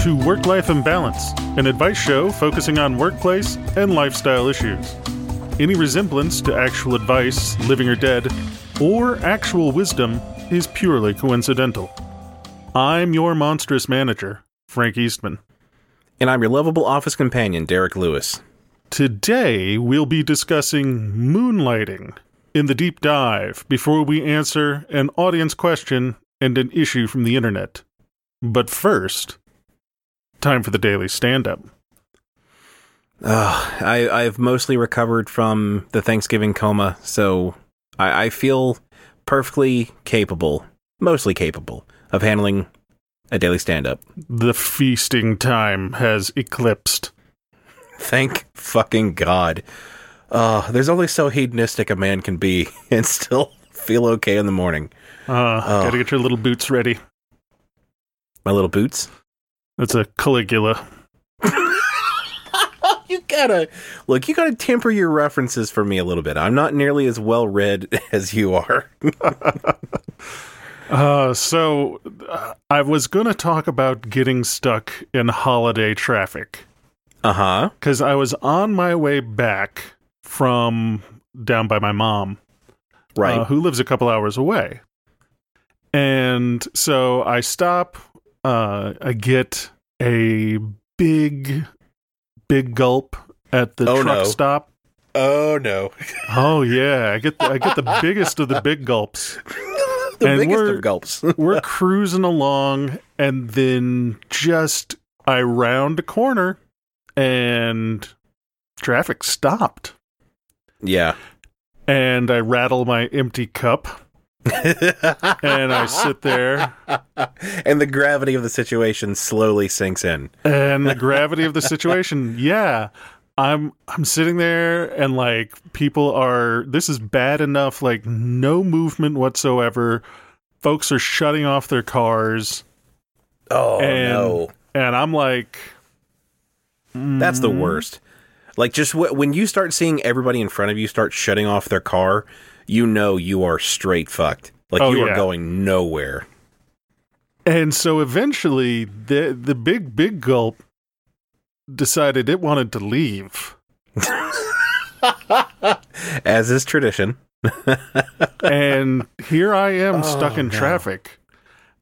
To Work Life Imbalance, an advice show focusing on workplace and lifestyle issues. Any resemblance to actual advice, living or dead, or actual wisdom is purely coincidental. I'm your monstrous manager, Frank Eastman. And I'm your lovable office companion, Derek Lewis. Today, we'll be discussing moonlighting in the deep dive before we answer an audience question and an issue from the internet. But first, time for the daily stand up. Uh, I, I've mostly recovered from the Thanksgiving coma, so I, I feel perfectly capable, mostly capable, of handling a daily stand up. The feasting time has eclipsed. Thank fucking God. Uh, there's only so hedonistic a man can be and still feel okay in the morning. Uh, Oh. Gotta get your little boots ready. My little boots. That's a Caligula. You gotta look. You gotta temper your references for me a little bit. I'm not nearly as well read as you are. Uh, so, uh, I was gonna talk about getting stuck in holiday traffic. Uh huh. because I was on my way back from down by my mom, Right. uh, who lives a couple hours away. And so I stop, uh, I get a big, big gulp at the Oh, truck no. stop. oh no. Oh yeah, I get the, I get the biggest of the big gulps. the And biggest of gulps. We're cruising along, and then just I round a corner, and traffic stopped. yeah. and I rattle my empty cup and I sit there and the gravity of the situation slowly sinks in. and the gravity of the situation yeah I'm I'm sitting there and like people are this is bad enough like no movement whatsoever folks are shutting off their cars Oh and no. and I'm like That's the mm. worst. Like just wh- when you start seeing everybody in front of you start shutting off their car, you know you are straight fucked. Like Oh, you yeah. are going nowhere. and so eventually the the big big gulp decided it wanted to leave As is tradition. and here I am stuck Oh, in no. traffic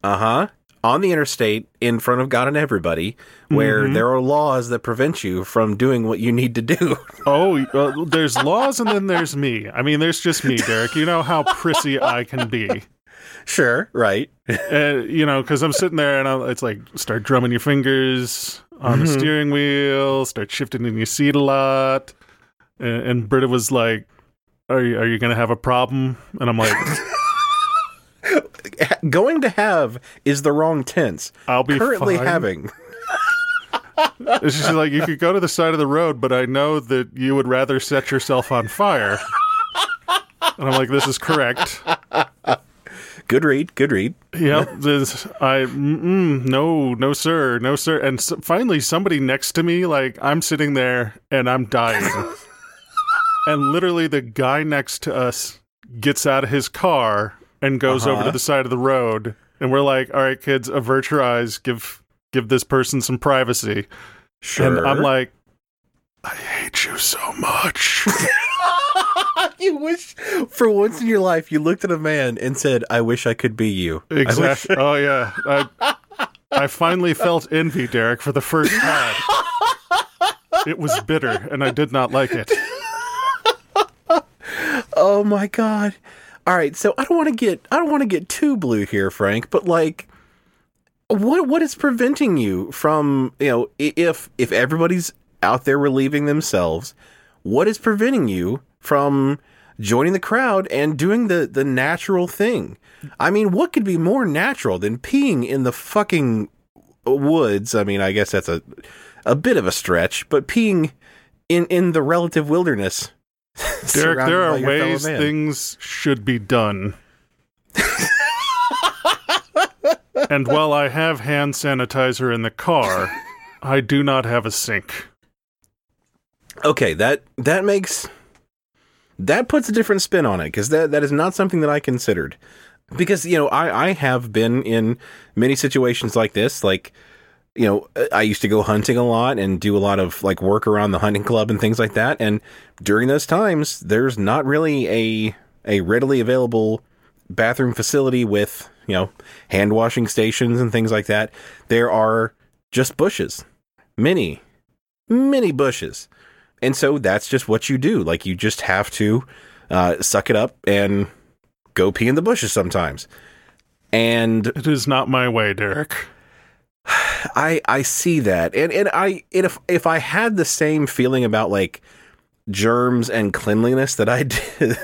Uh-huh. On the interstate in front of God and everybody where Mhm. there are laws that prevent you from doing what you need to do. Oh, uh, there's laws and then there's me. I mean, there's just me, Derek. You know how prissy I can be. sure, right. Uh, you know, because I'm sitting there and I, it's like start drumming your fingers on the Mhm. steering wheel, start shifting in your seat a lot. And, and Britta was like, "Are you are you gonna have a problem?" And I'm like, Going to have is the wrong tense. "I'll be Currently fine." having. it's just like, "You could go to the side of the road, but I know that you would rather set yourself on fire." And I'm like, "This is correct." Good read, good read. Yep. This, I no no sir no sir. And s finally somebody next to me like I'm sitting there and I'm dying. and literally the guy next to us gets out of his car and goes over to Uh-huh. the side of the road and we're like, "All right, kids, avert your eyes. Give give this person some privacy." Sure. And I'm like, "I hate you so much." you wish for once in your life you looked at a man and said, I wish I could be you. Exactly. Oh yeah. I, I finally felt envy, Derek, for the first time. It was bitter, and I did not like it. oh my god. All right, so I don't want to get I don't want to get too blue here, Frank, but like what what is preventing you from, you know, if if everybody's out there relieving themselves, what is preventing you from joining the crowd and doing the the natural thing? I mean, what could be more natural than peeing in the fucking woods, I mean, I guess that's a a bit of a stretch, but peeing in in the relative wilderness. Derek, there are ways things should be done. and while I have hand sanitizer in the car, I do not have a sink. Okay, that that makes that puts a different spin on it because that that is not something that I considered. Because you know, I I have been in many situations like this, like you know, I used to go hunting a lot and do a lot of like work around the hunting club and things like that. And during those times, there's not really a a readily available bathroom facility with you know hand washing stations and things like that. There are just bushes, many, many bushes, and so that's just what you do. Like you just have to uh, suck it up and go pee in the bushes sometimes. And It is not my way, Derek. I I see that, and and I and if if I had the same feeling about like germs and cleanliness that I did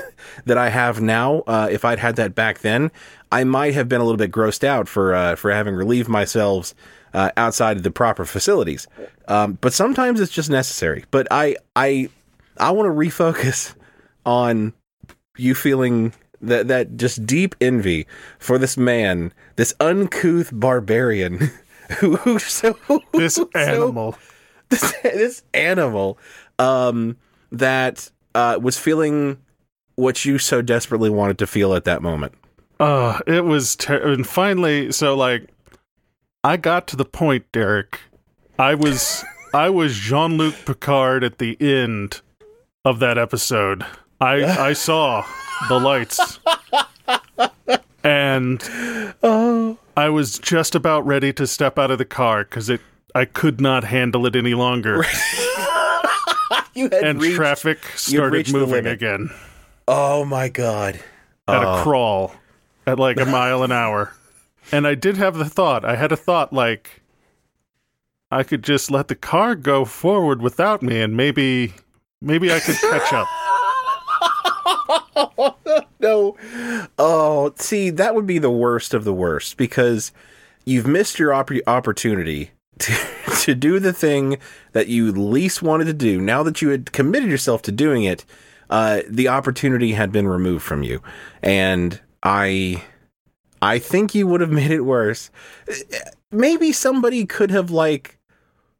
that I have now, uh, if I'd had that back then, I might have been a little bit grossed out for uh, for having relieved myself uh, outside of the proper facilities. Um, but sometimes it's just necessary. But I I I want to refocus on you feeling that that just deep envy for this man, this uncouth barbarian who, who so This so- animal. this, this animal um, that uh, was feeling what you so desperately wanted to feel at that moment. Uh, it was ter- and finally so like I got to the point, Derek. I was I was Jean-Luc Picard at the end of that episode. I I saw the lights. And Oh, I was just about ready to step out of the car cuz it I could not handle it any longer. you had and reached, traffic started moving again Oh my god! at Oh. a crawl at like a mile an hour. And I did have the thought. I had a thought like I could just let the car go forward without me and maybe maybe I could catch up. No, see, that would be the worst of the worst because you've missed your opp- opportunity to, to do the thing that you least wanted to do. Now that you had committed yourself to doing it, uh, the opportunity had been removed from you, and I, I think you would have made it worse. Maybe somebody could have like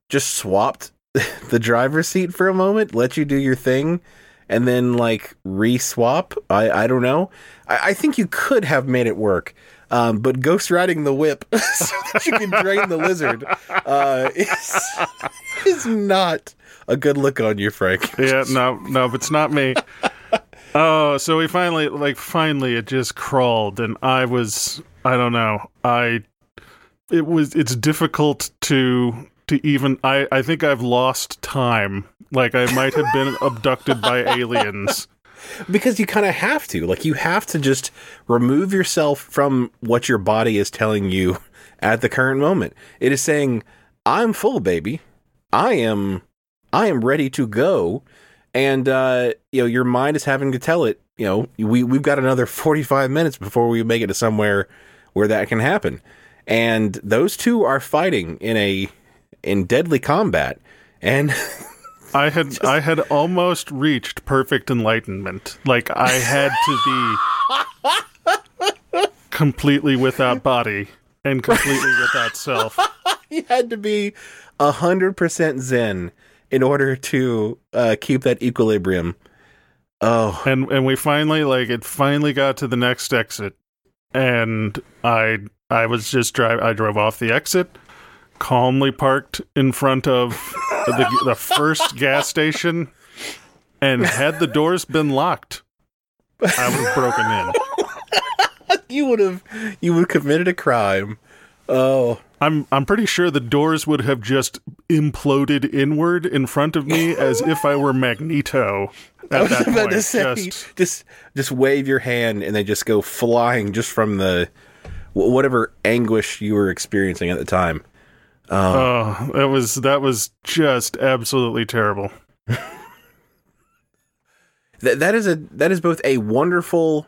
just swapped the driver's seat for a moment, let you do your thing, and then like re-swap. I I don't know. I, I think you could have made it work. Um, but ghost riding the whip so that you can drain the lizard uh, is, is not a good look on you, Frank. Yeah, no, no, it's not me. Oh, so we finally like finally it just crawled and I was I don't know. I it was it's difficult to to even I I think I've lost time. Like I might have been abducted by aliens. because you kind of have to. Like you have to just remove yourself from what your body is telling you at the current moment. It is saying i'm full baby. I am i am ready to go. And uh you know your mind is having to tell it you know we we've got another 45 minutes before we make it to somewhere where that can happen. And those two are fighting in a in deadly combat and I had I had almost reached perfect enlightenment. Like I had to be completely without body and completely without self. you had to be a hundred percent zen in order to uh, keep that equilibrium. Oh, and and we finally like it finally got to the next exit and i i was just drive i drove off the exit calmly parked in front of the, the first gas station and had the doors been locked i would have broken in you would have you would have committed a crime. Oh, i'm i'm pretty sure the doors would have just imploded inward in front of me as if i were magneto at that about point to say, just just just wave your hand and they just go flying just from the whatever anguish you were experiencing at the time. Oh, that was that was just absolutely terrible. That that is a that is both a wonderful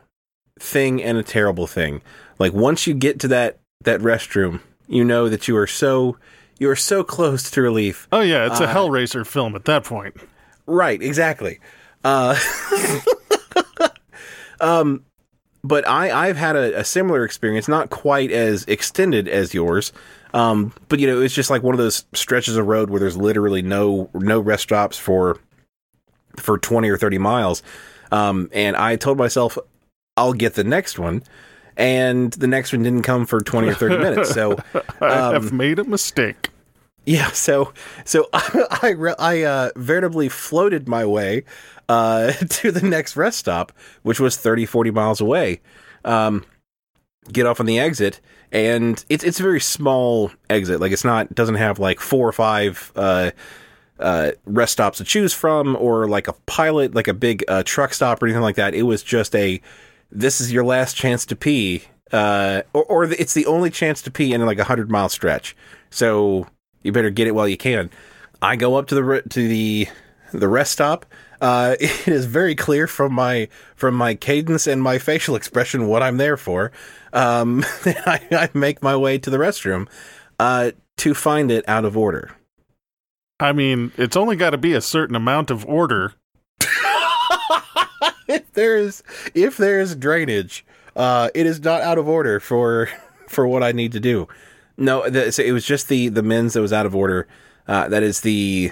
thing and a terrible thing. Like once you get to that that restroom you know that you are so you are so close to relief. Oh yeah, it's a Hellraiser film at that point. Right, exactly. Uh, um, but I I've had a, a similar experience, not quite as extended as yours. Um, but you know, it's just like one of those stretches of road where there's literally no no rest stops for for 20 or 30 miles. Um, and I told myself I'll get the next one. And the next one didn't come for 20 or 30 minutes. So I have made a mistake. yeah, so so I re- I uh, veritably floated my way uh, to the next rest stop, which was 30, 40 miles away. Um, get off on the exit, and it's it's a very small exit. Like it's not doesn't have like four or five uh, uh, rest stops to choose from, or like a pilot, like a big uh, truck stop or anything like that. It was just a this is your last chance to pee, uh, or, or it's the only chance to pee in like a hundred mile stretch. So you better get it while you can. I go up to the to the the rest stop. Uh, it is very clear from my from my cadence and my facial expression what I'm there for. Um, I, I make my way to the restroom uh, to find it out of order. I mean, it's only got to be a certain amount of order. if there is if there is drainage, uh, it is not out of order for for what I need to do. No, the, so it was just the the men's that was out of order. Uh, that is the,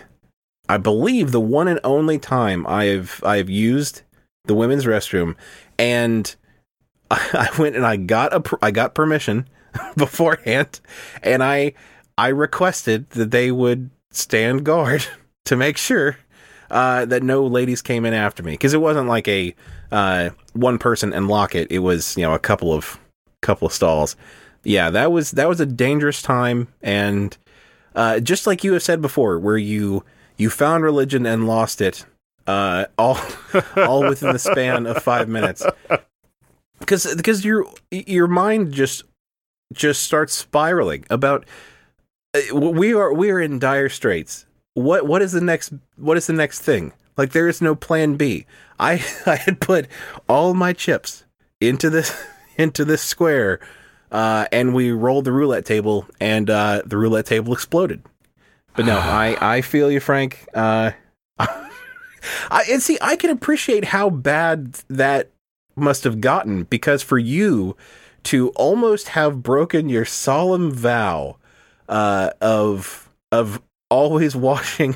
I believe, the one and only time I've I've used the women's restroom, and I, went and I got a I got permission beforehand, and I I requested that they would stand guard to make sure uh, that no ladies came in after me because it wasn't like a uh, one person and lock it. It was you know a couple of couple of stalls. Yeah, that was that was a dangerous time, and uh, just like you have said before, where you you found religion and lost it, uh, all all within the span of five minutes, because because your your mind just just starts spiraling about uh, we are we are in dire straits. What what is the next what is the next thing? Like there is no plan B. I I had put all my chips into this into this square, uh, and we rolled the roulette table, and uh, the roulette table exploded. But no, I I feel you, Frank. Uh, I and see I can appreciate how bad that must have gotten because for you to almost have broken your solemn vow uh, of of always washing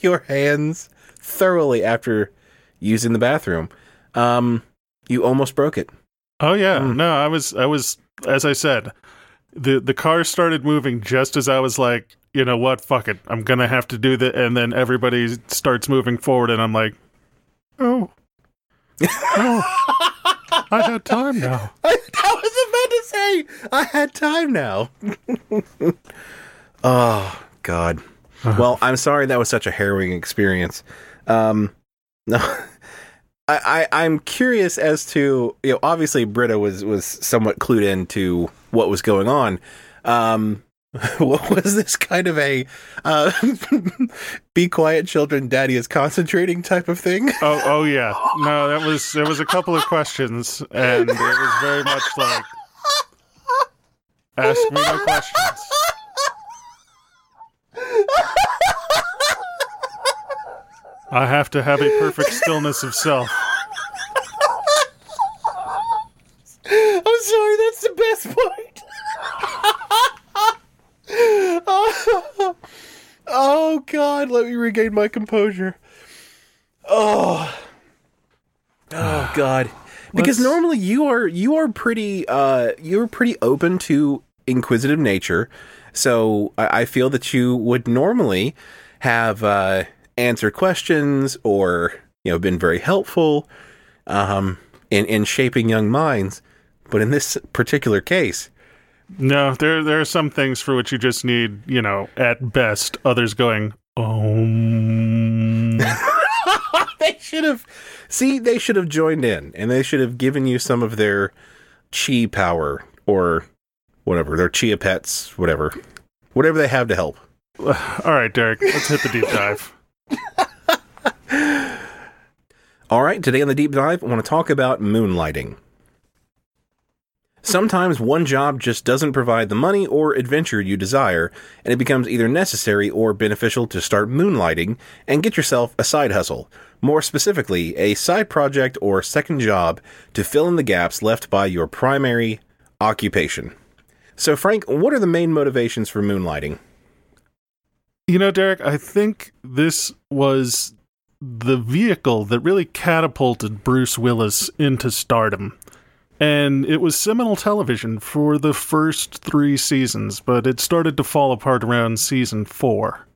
your hands thoroughly after using the bathroom. Um, you almost broke it. Oh yeah, Mm. no, I was, I was, as I said, the the car started moving just as I was like, you know what, fuck it, I'm gonna have to do that, and then everybody starts moving forward, and I'm like, oh, oh, I had time now. I was about to say I had time now. oh God. Well, I'm sorry that was such a harrowing experience. Um, no, I, I I'm curious as to you know obviously Britta was was somewhat clued into what was going on. Um, what was this kind of a uh, be quiet, children, daddy is concentrating type of thing? Oh, oh yeah, no, that was there was a couple of questions, and it was very much like, ask me no questions. I have to have a perfect stillness of self. I'm sorry, that's the best part. Oh, oh God, let me regain my composure. Oh. Oh God. Because Let's- normally you are you are pretty uh you're pretty open to inquisitive nature. So I, I feel that you would normally have uh answered questions or you know been very helpful um in, in shaping young minds. But in this particular case, No, there there are some things for which you just need, you know, at best, others going, um. they should have see they should have joined in and they should have given you some of their chi power or whatever their chia pets whatever whatever they have to help All right, Derek, let's hit the deep dive. all right today on the deep dive i want to talk about moonlighting Sometimes one job just doesn't provide the money or adventure you desire, and it becomes either necessary or beneficial to start moonlighting and get yourself a side hustle. More specifically, a side project or second job to fill in the gaps left by your primary occupation. So, Frank, what are the main motivations for moonlighting? You know, Derek, I think this was the vehicle that really catapulted Bruce Willis into stardom. And it was seminal television for the first three seasons, but it started to fall apart around season four.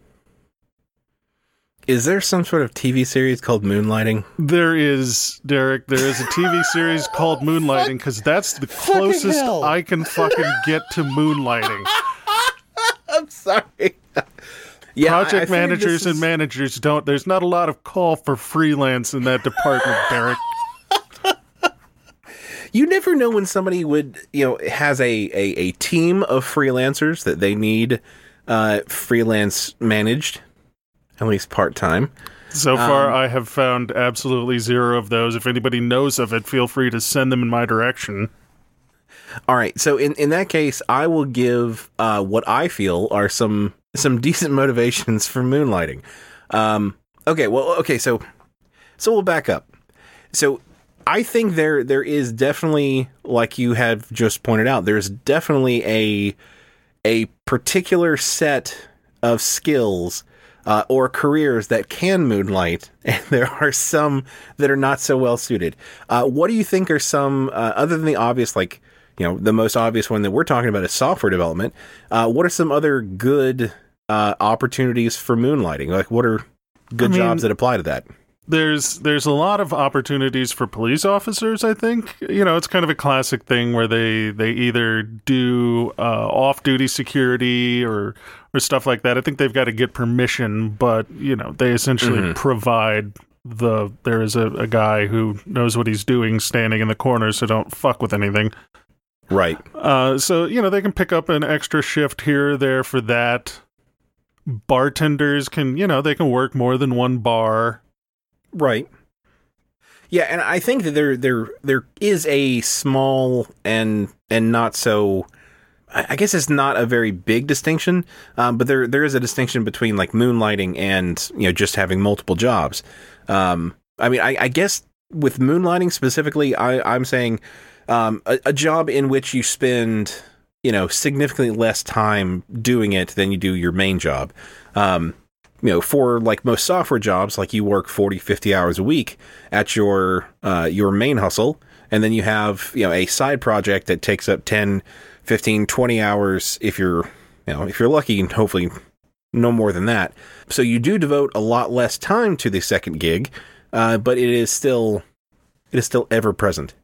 Is there some sort of TV series called Moonlighting? There is, Derek. There is a TV series called Moonlighting because that's the closest. I can fucking get to moonlighting. I'm sorry. yeah, I- I Project figured managers this and is- managers don't. There's not a lot of call for freelance in that department, Derek. You never know when somebody would, you know, has a, a, a team of freelancers that they need uh, freelance managed, at least part time. So far, Um, I have found absolutely zero of those. If anybody knows of it, feel free to send them in my direction. All right, so in, in that case, I will give uh, what I feel are some some decent motivations for moonlighting. Um, okay, well, okay, so so we'll back up. So I think there there is definitely, like you have just pointed out, there's definitely a a particular set of skills uh, or careers that can moonlight, and there are some that are not so well suited. Uh, what do you think are some, uh, other than the obvious, like you know, the most obvious one that we're talking about is software development? Uh, what are some other good uh, opportunities for moonlighting? Like, what are good I mean- jobs that apply to that? There's there's a lot of opportunities for police officers. I think you know it's kind of a classic thing where they they either do uh, off duty security or or stuff like that. I think they've got to get permission, but you know they essentially Mhm. provide the there is a, a guy who knows what he's doing standing in the corner, so don't fuck with anything. Right. Uh, so you know they can pick up an extra shift here or there for that. Bartenders can you know they can work more than one bar. Right. Yeah, and I think that there there there is a small and and not so. I guess it's not a very big distinction, um, but there there is a distinction between like moonlighting and you know just having multiple jobs. Um, I mean, I, I guess with moonlighting specifically, I, I'm saying um, a, a job in which you spend you know significantly less time doing it than you do your main job. Um, you know, for like most software jobs, like you work 40, 50 hours a week at your uh, your main hustle, and then you have you know a side project that takes up 10, 15, 20 hours if you're you know if you're lucky, and hopefully no more than that. So you do devote a lot less time to the second gig, uh, but it is still it is still ever present.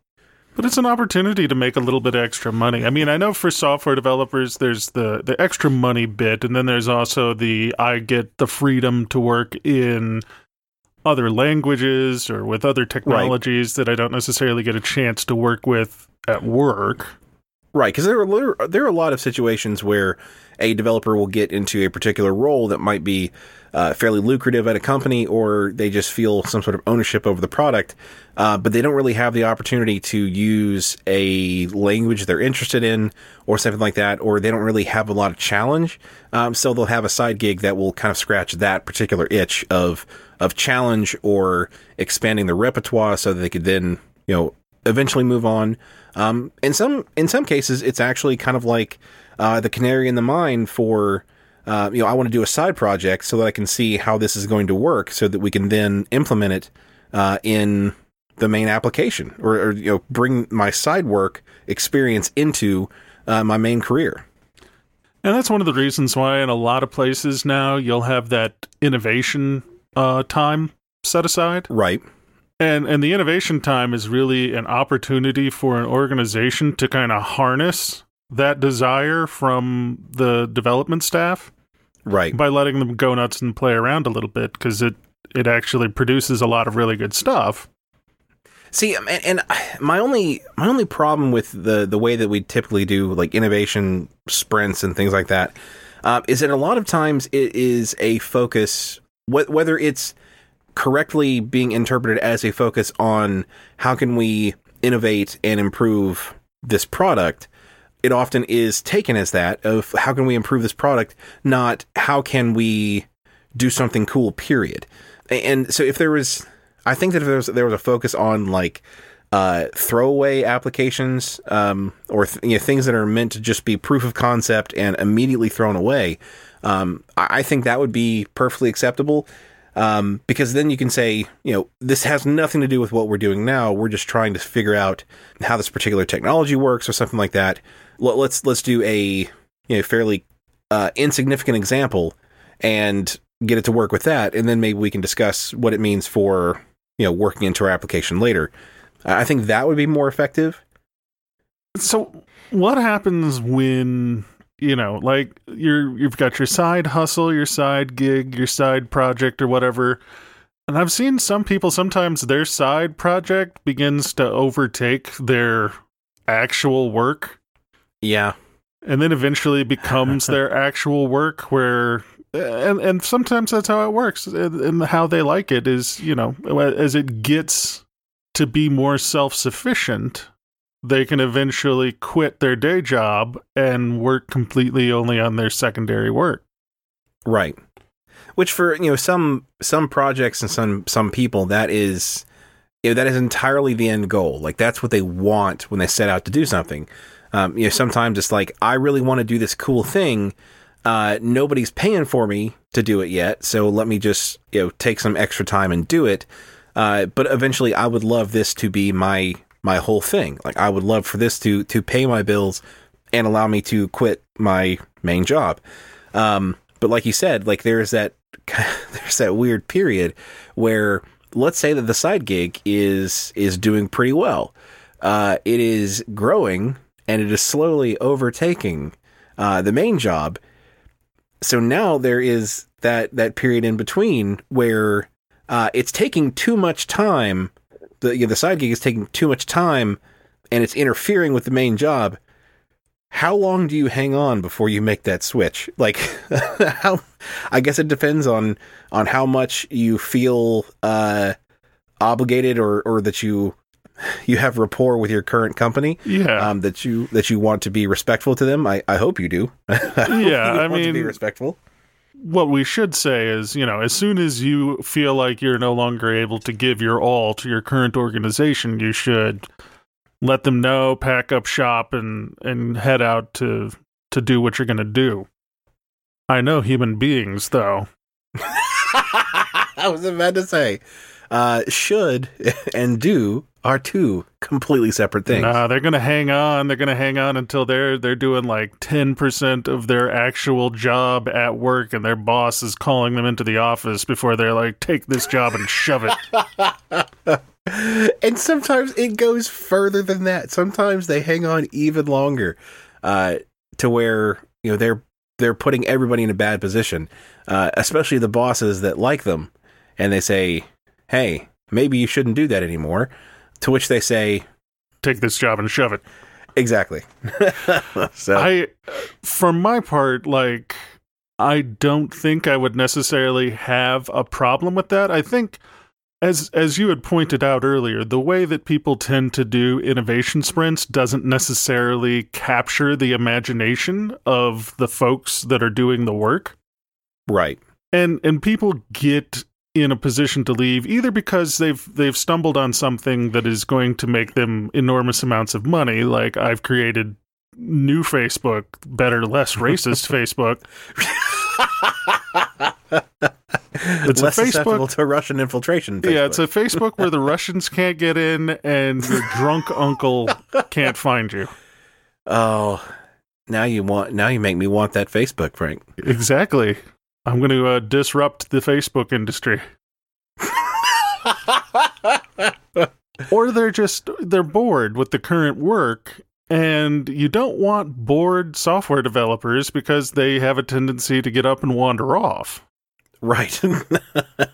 But it's an opportunity to make a little bit extra money. I mean, I know for software developers, there's the the extra money bit, and then there's also the I get the freedom to work in other languages or with other technologies that I don't necessarily get a chance to work with at work. Right, because there are there, are a lot of situations where a developer will get into a particular role that might be uh, fairly lucrative at a company, or they just feel some sort of ownership over the product, uh, but they don't really have the opportunity to use a language they're interested in, or something like that, or they don't really have a lot of challenge. Um, so they'll have a side gig that will kind of scratch that particular itch of of challenge or expanding their repertoire, so that they could then you know eventually move on. Um, in some in some cases, it's actually kind of like uh, the canary in the mine for uh, you know I want to do a side project so that I can see how this is going to work, so that we can then implement it uh, in the main application, or, or you know bring my side work experience into uh, my main career. And that's one of the reasons why in a lot of places now you'll have that innovation uh, time set aside. Right. And and the innovation time is really an opportunity for an organization to kind of harness that desire from the development staff Right. by letting them go nuts and play around a little bit because it it actually produces a lot of really good stuff. See, um, and, and my only my only problem with the the way that we typically do like innovation sprints and things like that uh, is that a lot of times it is a focus wh- whether it's correctly being interpreted as a focus on how can we innovate and improve this product, it often is taken as that of how can we improve this product, not how can we do something cool. Period. And so if there was, I think that if there was there was a focus on like uh, throwaway applications um, or th- you know, things that are meant to just be proof of concept and immediately thrown away, um, I-, I think that would be perfectly acceptable. Um, because then you can say, you know, this has nothing to do with what we're doing now. We're just trying to figure out how this particular technology works or something like that. L- let's let's do a you know fairly uh, insignificant example and get it to work with that, and then maybe we can discuss what it means for you know working into our application later. I think that would be more effective. So, what happens when you know, like you're you've got your side hustle, your side gig, your side project, or whatever? And I've seen some people sometimes their side project begins to overtake their actual work. Yeah. And then eventually becomes their actual work where and and sometimes that's how it works and how they like it is, you know, as it gets to be more self-sufficient, they can eventually quit their day job and work completely only on their secondary work. Right. Which for, you know, some some projects and some some people that is you know, that is entirely the end goal. Like that's what they want when they set out to do something. Um, you know, sometimes it's like I really want to do this cool thing. Uh, nobody's paying for me to do it yet, so let me just you know take some extra time and do it. Uh, but eventually, I would love this to be my my whole thing. Like I would love for this to to pay my bills and allow me to quit my main job. Um, but like you said, like there's that there's that weird period where let's say that the side gig is is doing pretty well. Uh, it is growing and it is slowly overtaking uh, the main job. So now there is that that period in between where uh, it's taking too much time the you know, the side gig is taking too much time and it's interfering with the main job, how long do you hang on before you make that switch? Like how I guess it depends on on how much you feel uh obligated or or that you you have rapport with your current company. Yeah. Um, that you that you want to be respectful to them. I, I hope you do. yeah, I mean be respectful what we should say is, you know, as soon as you feel like you're no longer able to give your all to your current organization, you should let them know, pack up shop, and and head out to to do what you're going to do. I know human beings, though. I was about to say, uh, should and do are two completely separate things. Nah, they're gonna hang on. They're gonna hang on until they're they're doing like ten percent of their actual job at work, and their boss is calling them into the office before they're like, "Take this job and shove it." and sometimes it goes further than that. Sometimes they hang on even longer, uh, to where you know they're they're putting everybody in a bad position, uh, especially the bosses that like them, and they say, "Hey, maybe you shouldn't do that anymore." To which they say, "Take this job and shove it." Exactly. so I, for my part, like I don't think I would necessarily have a problem with that. I think as as you had pointed out earlier, the way that people tend to do innovation sprints doesn't necessarily capture the imagination of the folks that are doing the work. Right. And and people get in a position to leave either because they've they've stumbled on something that is going to make them enormous amounts of money like I've created new Facebook, better less racist Facebook. it's less a Facebook to Russian infiltration. Facebook. Yeah, it's a Facebook where the Russians can't get in and your drunk uncle can't find you. Oh, now you want now you make me want that Facebook, Frank. Exactly. I'm going to uh, disrupt the Facebook industry. or they're just they're bored with the current work and you don't want bored software developers because they have a tendency to get up and wander off. Right.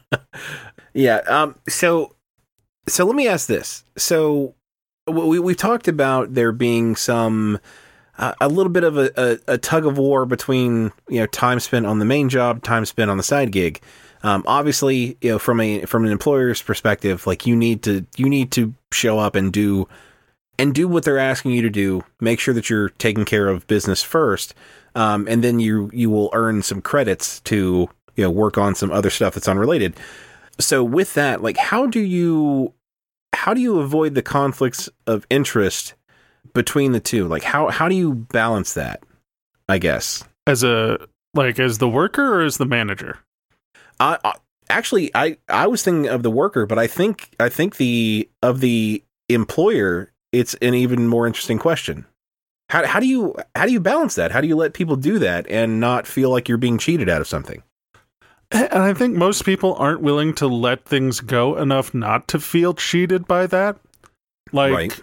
yeah, um so so let me ask this. So we we talked about there being some a little bit of a, a, a, tug of war between you know time spent on the main job, time spent on the side gig. Um, obviously, you know from a from an employer's perspective, like you need to you need to show up and do and do what they're asking you to do. Make sure that you're taking care of business first, um, and then you you will earn some credits to you know work on some other stuff that's unrelated. So with that, like, how do you how do you avoid the conflicts of interest between the two? Like, how how do you balance that? I guess as a like as the worker or as the manager. I, I actually I I was thinking of the worker, but I think I think the of the employer it's an even more interesting question. How how do you how do you balance that? How do you let people do that and not feel like you're being cheated out of something? And I think most people aren't willing to let things go enough not to feel cheated by that. Like right.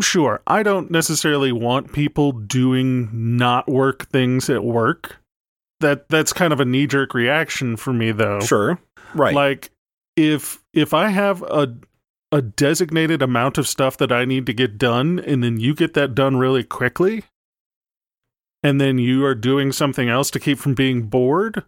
Sure, I don't necessarily want people doing not work things at work. That that's kind of a knee jerk reaction for me though. Sure. Right. Like if if I have a a designated amount of stuff that I need to get done, and then you get that done really quickly, and then you are doing something else to keep from being bored,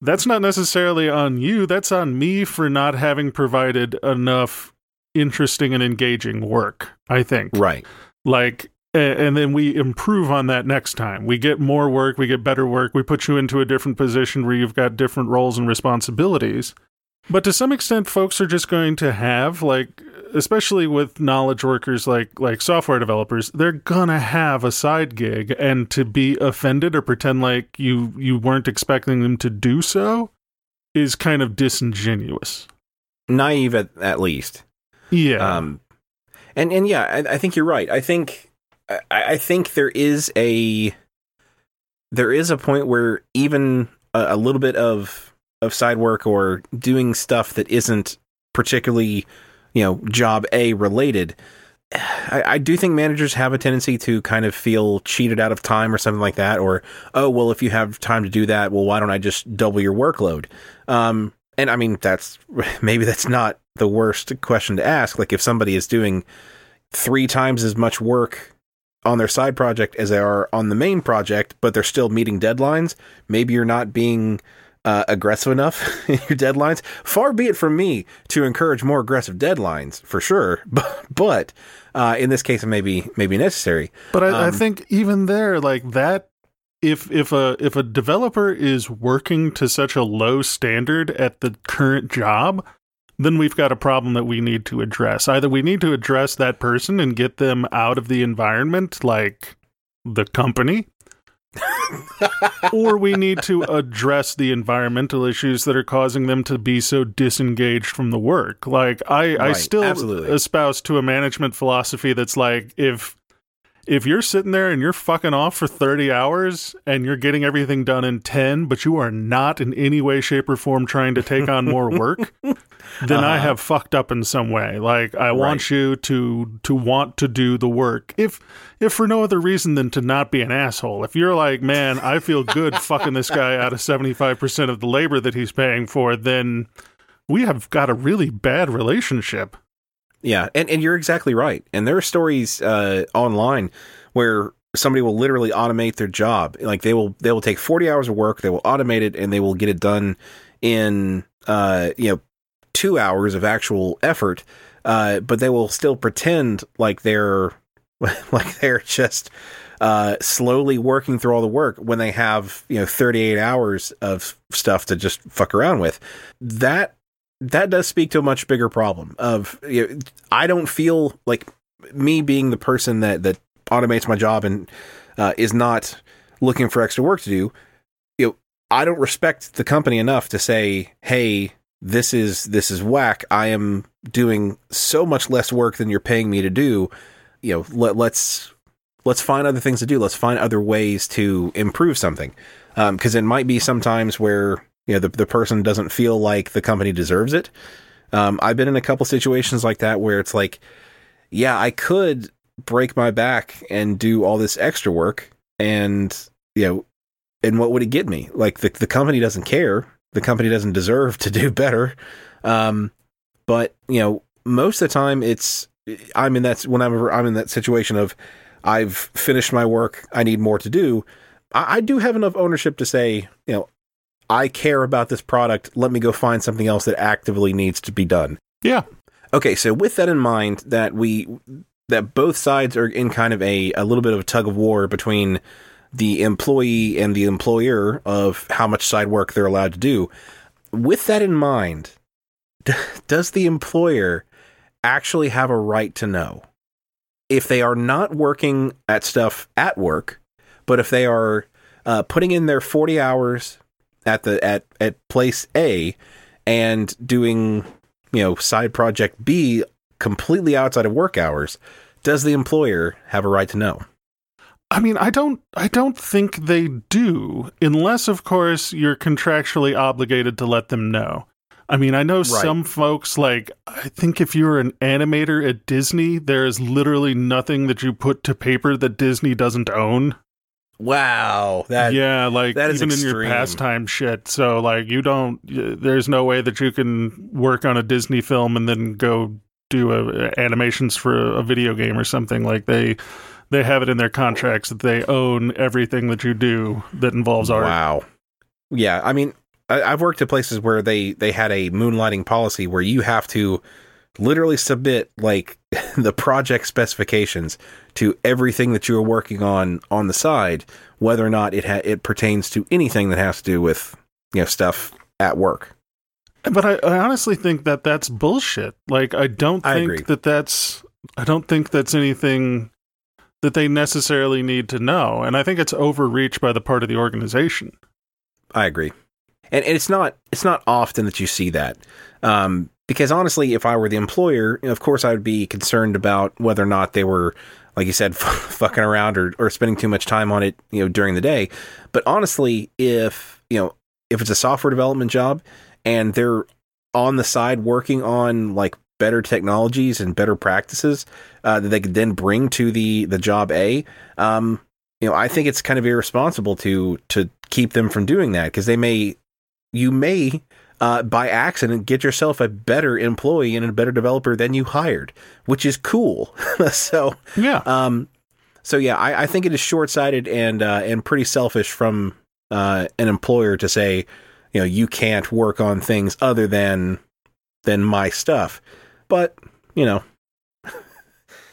that's not necessarily on you. That's on me for not having provided enough interesting and engaging work, I think. Right. Like, and then we improve on that next time. We get more work, we get better work, we put you into a different position where you've got different roles and responsibilities. But to some extent, folks are just going to have like, especially with knowledge workers like like software developers, they're gonna have a side gig, and to be offended or pretend like you you weren't expecting them to do so is kind of disingenuous, naive at at least. Yeah. Um, and and yeah, I, I think you're right. I think I, I think there is a there is a point where even a, a little bit of of side work or doing stuff that isn't particularly, you know, job A related. I, I, do think managers have a tendency to kind of feel cheated out of time or something like that, or oh well, if you have time to do that, well, why don't I just double your workload? Um, and I mean, that's maybe that's not the worst question to ask. Like if somebody is doing three times as much work on their side project as they are on the main project, but they're still meeting deadlines, maybe you're not being uh, aggressive enough in your deadlines. Far be it from me to encourage more aggressive deadlines for sure, but, but uh, in this case, it may be maybe necessary. But I, um, I think even there, like that, if if a if a developer is working to such a low standard at the current job, then we've got a problem that we need to address. Either we need to address that person and get them out of the environment, like the company, or we need to address the environmental issues that are causing them to be so disengaged from the work. Like I, right, I still absolutely. espouse to a management philosophy that's like if if you're sitting there and you're fucking off for 30 hours and you're getting everything done in 10, but you are not in any way, shape, or form trying to take on more work, then uh-huh. I have fucked up in some way. Like I want right. you to to want to do the work. If if for no other reason than to not be an asshole. If you're like, man, I feel good fucking this guy out of 75% of the labor that he's paying for, then we have got a really bad relationship. Yeah, and, and you're exactly right. And there are stories uh, online where somebody will literally automate their job. Like they will they will take 40 hours of work, they will automate it, and they will get it done in uh, you know two hours of actual effort. Uh, but they will still pretend like they're like they're just uh, slowly working through all the work when they have you know 38 hours of stuff to just fuck around with. That that does speak to a much bigger problem of you know, I don't feel like me being the person that that automates my job and uh, is not looking for extra work to do. You know, I don't respect the company enough to say, "Hey, this is this is whack. I am doing so much less work than you're paying me to do. You know, let, let's let's find other things to do. Let's find other ways to improve something. Because um, it might be sometimes where you know the the person doesn't feel like the company deserves it. Um, I've been in a couple situations like that where it's like, yeah, I could break my back and do all this extra work, and you know, and what would it get me? Like the the company doesn't care. The company doesn't deserve to do better. Um, but you know, most of the time, it's I'm in that whenever I'm in that situation of I've finished my work, I need more to do. I, I do have enough ownership to say, you know, I care about this product. Let me go find something else that actively needs to be done. Yeah. Okay, so with that in mind, that we that both sides are in kind of a a little bit of a tug of war between the employee and the employer of how much side work they're allowed to do. With that in mind, does the employer actually have a right to know if they are not working at stuff at work, but if they are uh, putting in their forty hours at the at at place A and doing you know side project B completely outside of work hours, does the employer have a right to know? I mean, I don't I don't think they do unless of course you're contractually obligated to let them know. I mean, I know some folks like I think if you're an animator at Disney, there is literally nothing that you put to paper that Disney doesn't own. Wow, that yeah, like that is even in your extreme. pastime shit. So like you don't, there's no way that you can work on a Disney film and then go do a, animations for a video game or something. Like they they have it in their contracts that they own everything that you do that involves art. Wow. Yeah, I mean, I, I've worked at places where they they had a moonlighting policy where you have to literally submit like the project specifications to everything that you are working on on the side, whether or not it ha- it pertains to anything that has to do with you know stuff at work. But I, I honestly think that that's bullshit. Like I don't think agree. that that's I don't think that's anything that they necessarily need to know, and I think it's overreach by the part of the organization. I agree, and it's not it's not often that you see that. Um, because honestly, if I were the employer, of course I would be concerned about whether or not they were, like you said, fucking around or, or spending too much time on it, you know, during the day. But honestly, if you know, if it's a software development job and they're on the side working on like better technologies and better practices uh, that they could then bring to the the job A, um, you know, I think it's kind of irresponsible to to keep them from doing that because they may, you may, uh, by accident, get yourself a better employee and a better developer than you hired, which is cool. so, Yeah, um, so yeah, I, I think it is short sighted and uh, and pretty selfish from uh, an employer to say, you know, you can't work on things other than than my stuff. But you know,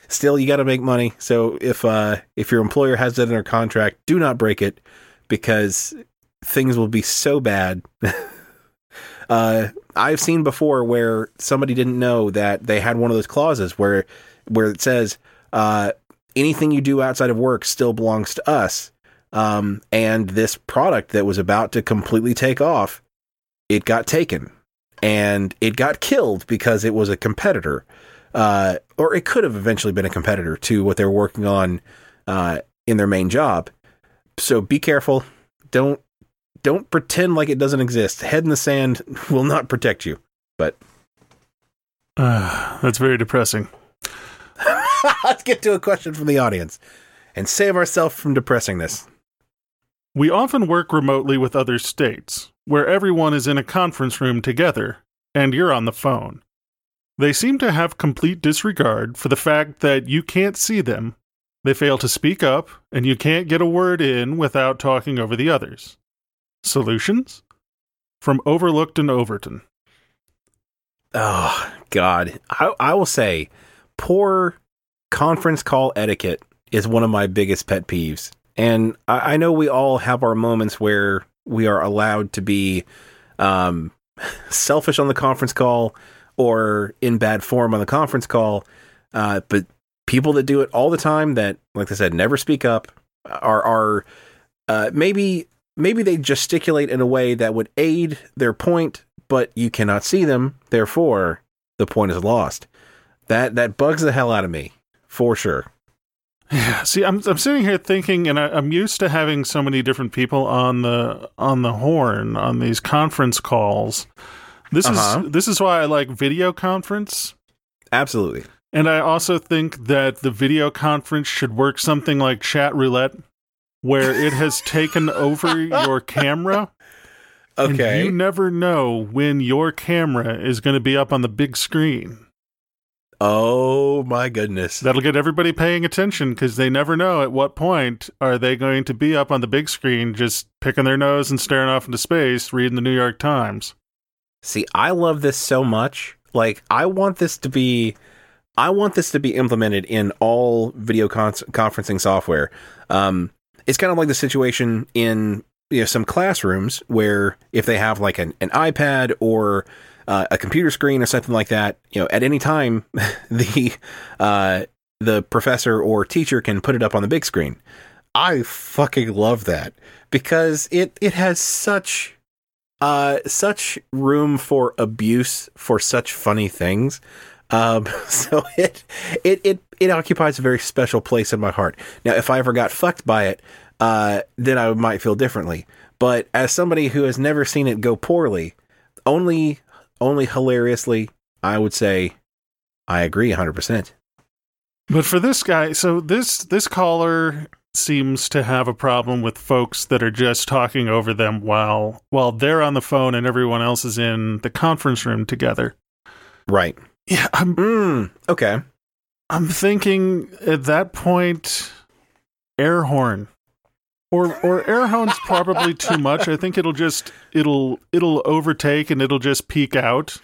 still you got to make money. So if uh, if your employer has that in their contract, do not break it because things will be so bad. uh, I've seen before where somebody didn't know that they had one of those clauses where where it says uh, anything you do outside of work still belongs to us. Um, and this product that was about to completely take off, it got taken and it got killed because it was a competitor. Uh, or it could have eventually been a competitor to what they were working on uh, in their main job. So be careful. Don't don't pretend like it doesn't exist. Head in the sand will not protect you. But Uh, that's very depressing. let's get to a question from the audience and save ourselves from depressing this. We often work remotely with other states, where everyone is in a conference room together, and you're on the phone. They seem to have complete disregard for the fact that you can't see them. They fail to speak up, and you can't get a word in without talking over the others. Solutions? From Overlooked and Overton. Oh God, I, I will say, poor conference call etiquette is one of my biggest pet peeves, and I, I know we all have our moments where we are allowed to be um, selfish on the conference call or in bad form on the conference call, uh, but people that do it all the time that, like I said, never speak up are are uh, maybe maybe they gesticulate in a way that would aid their point, but you cannot see them. Therefore, the point is lost. That that bugs the hell out of me for sure. Yeah, see, I'm I'm sitting here thinking, and I, I'm used to having so many different people on the on the horn on these conference calls. This Uh-huh. is this is why I like video conference, Absolutely. and I also think that the video conference should work something like chat roulette, where it has taken over your camera, Okay. you never know when your camera is going to be up on the big screen. Oh my goodness. That'll get everybody paying attention because they never know at what point are they going to be up on the big screen just picking their nose and staring off into space reading the New York Times. See, I love this so much. Like, I want this to be I want this to be implemented in all video con- conferencing software. Um, it's kind of like the situation in you know some classrooms where if they have like an, an iPad or uh, a computer screen or something like that, you know, at any time the uh, the professor or teacher can put it up on the big screen. I fucking love that because it it has such uh such room for abuse for such funny things. Um, so it it it it occupies a very special place in my heart. Now, if I ever got fucked by it, uh, then I might feel differently. But as somebody who has never seen it go poorly, only only hilariously, I would say I agree 100%. But for this guy, so this this caller seems to have a problem with folks that are just talking over them while while they're on the phone and everyone else is in the conference room together. Right. Yeah, I'm Mm, okay. I'm thinking at that point air horn. Or or air horn's probably too much. I think it'll just it'll it'll overtake and it'll just peak out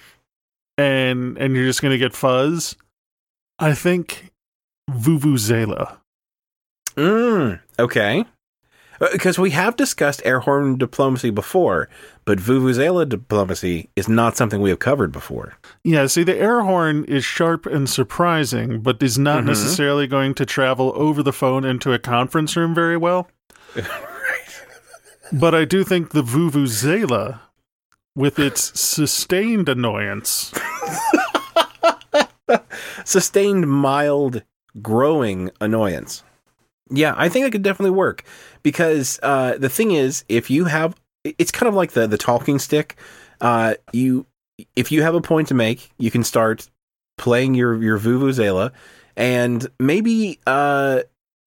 and and you're just going to get fuzz. I think vuvuzela. Mm, okay. Because we have discussed air horn diplomacy before, but Vuvuzela diplomacy is not something we have covered before. Yeah, see, the air horn is sharp and surprising, but is not Mhm. necessarily going to travel over the phone into a conference room very well. But I do think the Vuvuzela, with its sustained annoyance, Sustained, mild, growing annoyance. Yeah, I think it could definitely work because uh, the thing is, if you have, it's kind of like the the talking stick. Uh, you, if you have a point to make, you can start playing your your vuvuzela, and maybe, uh,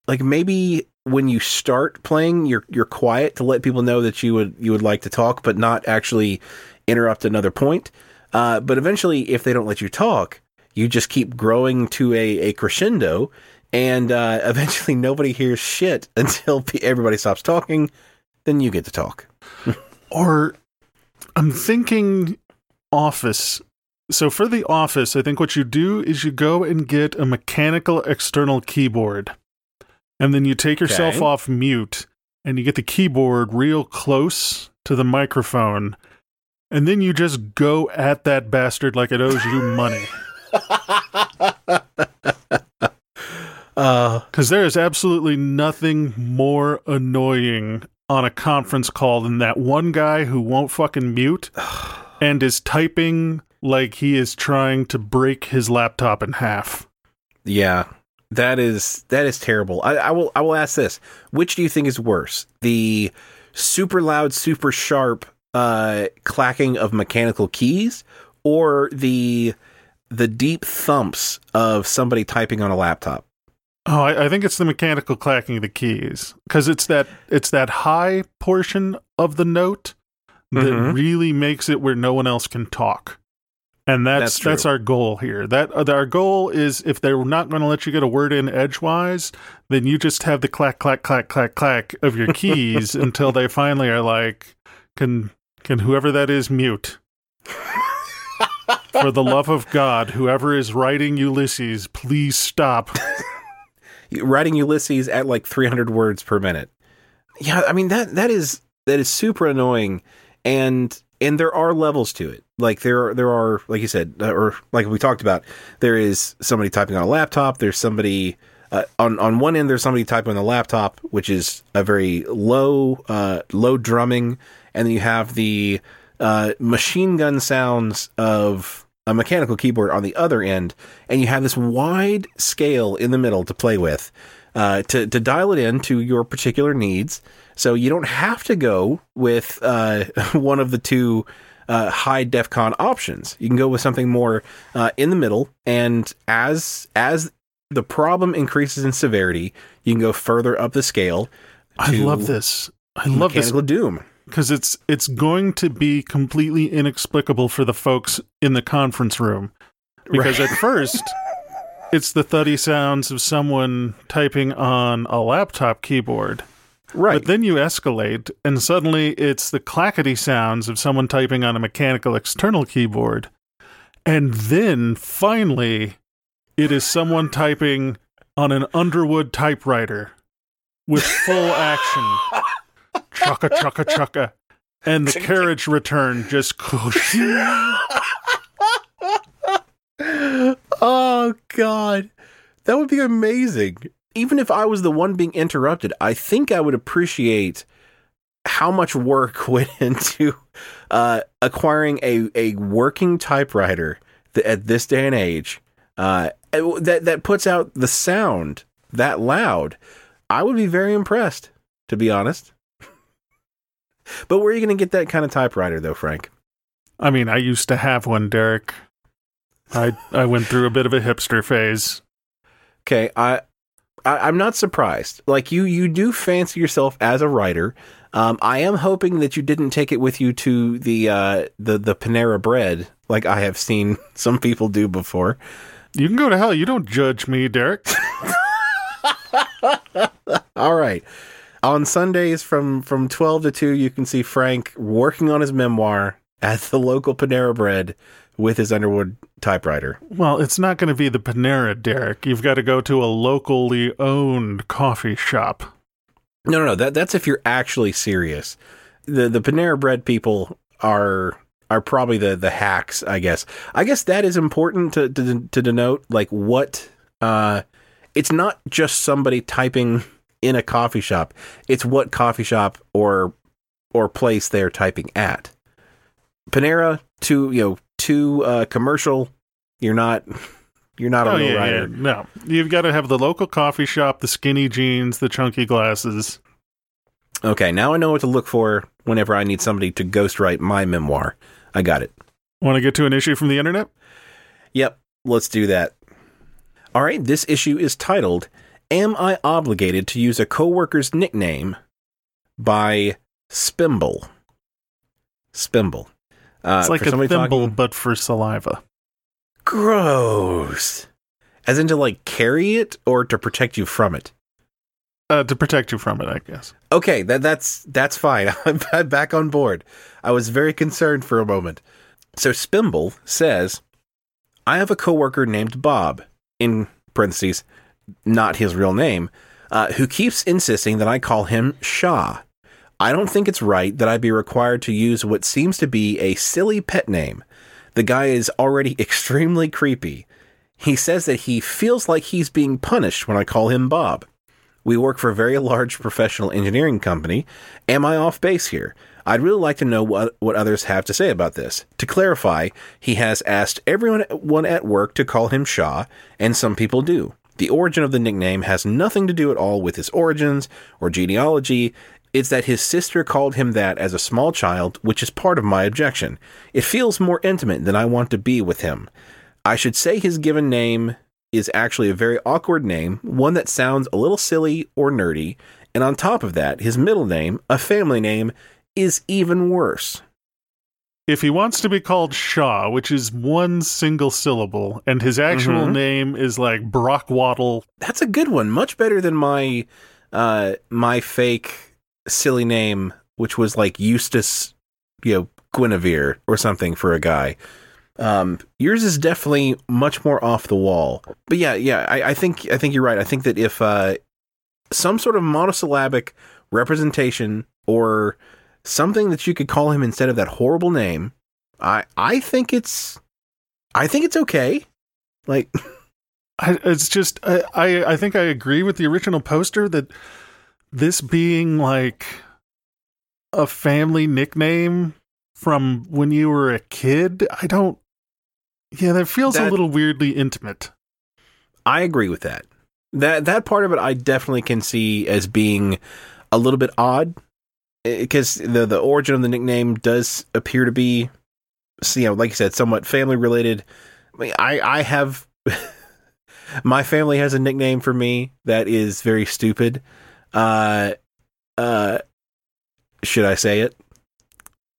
like maybe when you start playing, you're you're quiet to let people know that you would you would like to talk, but not actually interrupt another point. Uh, but eventually, if they don't let you talk, you just keep growing to a, a crescendo, and uh, eventually nobody hears shit until everybody stops talking. Then you get to talk. or I'm thinking office. So for the office, I think what you do is you go and get a mechanical external keyboard. And then you take yourself Okay. off mute and you get the keyboard real close to the microphone. And then you just go at that bastard like it owes you money. Uh, Because there is absolutely nothing more annoying on a conference call than that one guy who won't fucking mute and is typing like he is trying to break his laptop in half. yeah, that is that is terrible. I, I will I will ask this: Which do you think is worse, the super loud, super sharp uh, clacking of mechanical keys, or the the deep thumps of somebody typing on a laptop? Oh, I, I think it's the mechanical clacking of the keys because it's that it's that high portion of the note that Mhm. really makes it where no one else can talk, and that's That's that's, our goal here. That uh, our goal is if they're not going to let you get a word in edgewise, then you just have the clack clack clack clack clack of your keys until they finally are like, can can whoever that is mute. For the love of God, whoever is writing Ulysses, please stop. writing Ulysses at like 300 words per minute. Yeah, I mean that that is that is super annoying, and and there are levels to it. Like there are, there are like you said, uh, or like we talked about, there is somebody typing on a laptop. There's somebody uh, on on one end. There's somebody typing on the laptop, which is a very low uh, low drumming, and then you have the uh, machine gun sounds of a mechanical keyboard on the other end, and you have this wide scale in the middle to play with uh, to to dial it in to your particular needs. So you don't have to go with uh, one of the two uh, high DefCon options. You can go with something more uh, in the middle, and as as the problem increases in severity, you can go further up the scale. I love this. I love this Mechanical Doom. because it's it's going to be completely inexplicable for the folks in the conference room because at first it's the thuddy sounds of someone typing on a laptop keyboard Right. but then you escalate and suddenly it's the clackety sounds of someone typing on a mechanical external keyboard and then finally it is someone typing on an Underwood typewriter with full action. Chaka chaka chaka. And the carriage return just oh god. That would be amazing. Even if I was the one being interrupted, I think I would appreciate how much work went into uh, acquiring a, a working typewriter th- at this day and age uh, that that puts out the sound that loud. I would be very impressed, to be honest. but where are you going to get that kind of typewriter, though, Frank? I mean, I used to have one, Derek. I I went through a bit of a hipster phase. Okay, I, I am not surprised. Like you, you do fancy yourself as a writer. Um, I am hoping that you didn't take it with you to the uh, the the Panera Bread, like I have seen some people do before. You can go to hell. You don't judge me, Derek. All right. On Sundays from from 12 to 2, you can see Frank working on his memoir at the local Panera Bread with his Underwood typewriter. Well, it's not going to be the Panera, Derek. You've got to go to a locally owned coffee shop. No, no, no. That that's if you're actually serious. The the Panera Bread people are are probably the the hacks, I guess. I guess that is important to to, to denote like what uh it's not just somebody typing in a coffee shop. It's what coffee shop or or place they're typing at. Panera to you know to uh, commercial. You're not you're not oh, a yeah, writer. Yeah. No, you've got to have the local coffee shop, the skinny jeans, the chunky glasses. Okay, now I know what to look for whenever I need somebody to ghostwrite my memoir. I got it. Want to get to an issue from the internet? Yep, let's do that. All right, this issue is titled Am I Obligated to Use a Coworker's Nickname by Spimble. Spimble. Uh, it's like a thimble, talking, but for saliva. Gross. As in to like carry it or to protect you from it? Uh, to protect you from it, I guess. Okay, that that's that's fine. I'm back on board. I was very concerned for a moment. So Spimble says, "I have a coworker named Bob, in parentheses, not his real name, uh, who keeps insisting that I call him Shaw. I don't think it's right that I be required to use what seems to be a silly pet name. The guy is already extremely creepy. He says that he feels like he's being punished when I call him Bob." We work for a very large professional engineering company. Am I off base here? I'd really like to know what, what others have to say about this. To clarify, he has asked everyone at work to call him Shaw, and some people do. The origin of the nickname has nothing to do at all with his origins or genealogy. It's that his sister called him that as a small child, which is part of my objection. It feels more intimate than I want to be with him. I should say his given name is actually a very awkward name, one that sounds a little silly or nerdy, and on top of that, his middle name, a family name, is even worse. If he wants to be called Shaw, which is one single syllable, and his actual mm-hmm. name is like Brockwaddle. That's a good one. Much better than my uh my fake silly name, which was like Eustace, you know, Guinevere or something for a guy. Um, yours is definitely much more off the wall. But yeah, yeah, I, I think I think you're right. I think that if uh, some sort of monosyllabic representation or something that you could call him instead of that horrible name, I I think it's I think it's okay. Like I, it's just I, I I think I agree with the original poster that this being like a family nickname from when you were a kid, I don't yeah, that feels that, a little weirdly intimate. I agree with that. That that part of it I definitely can see as being a little bit odd because the the origin of the nickname does appear to be you know like you said somewhat family related. I mean, I, I have my family has a nickname for me that is very stupid. Uh uh should I say it?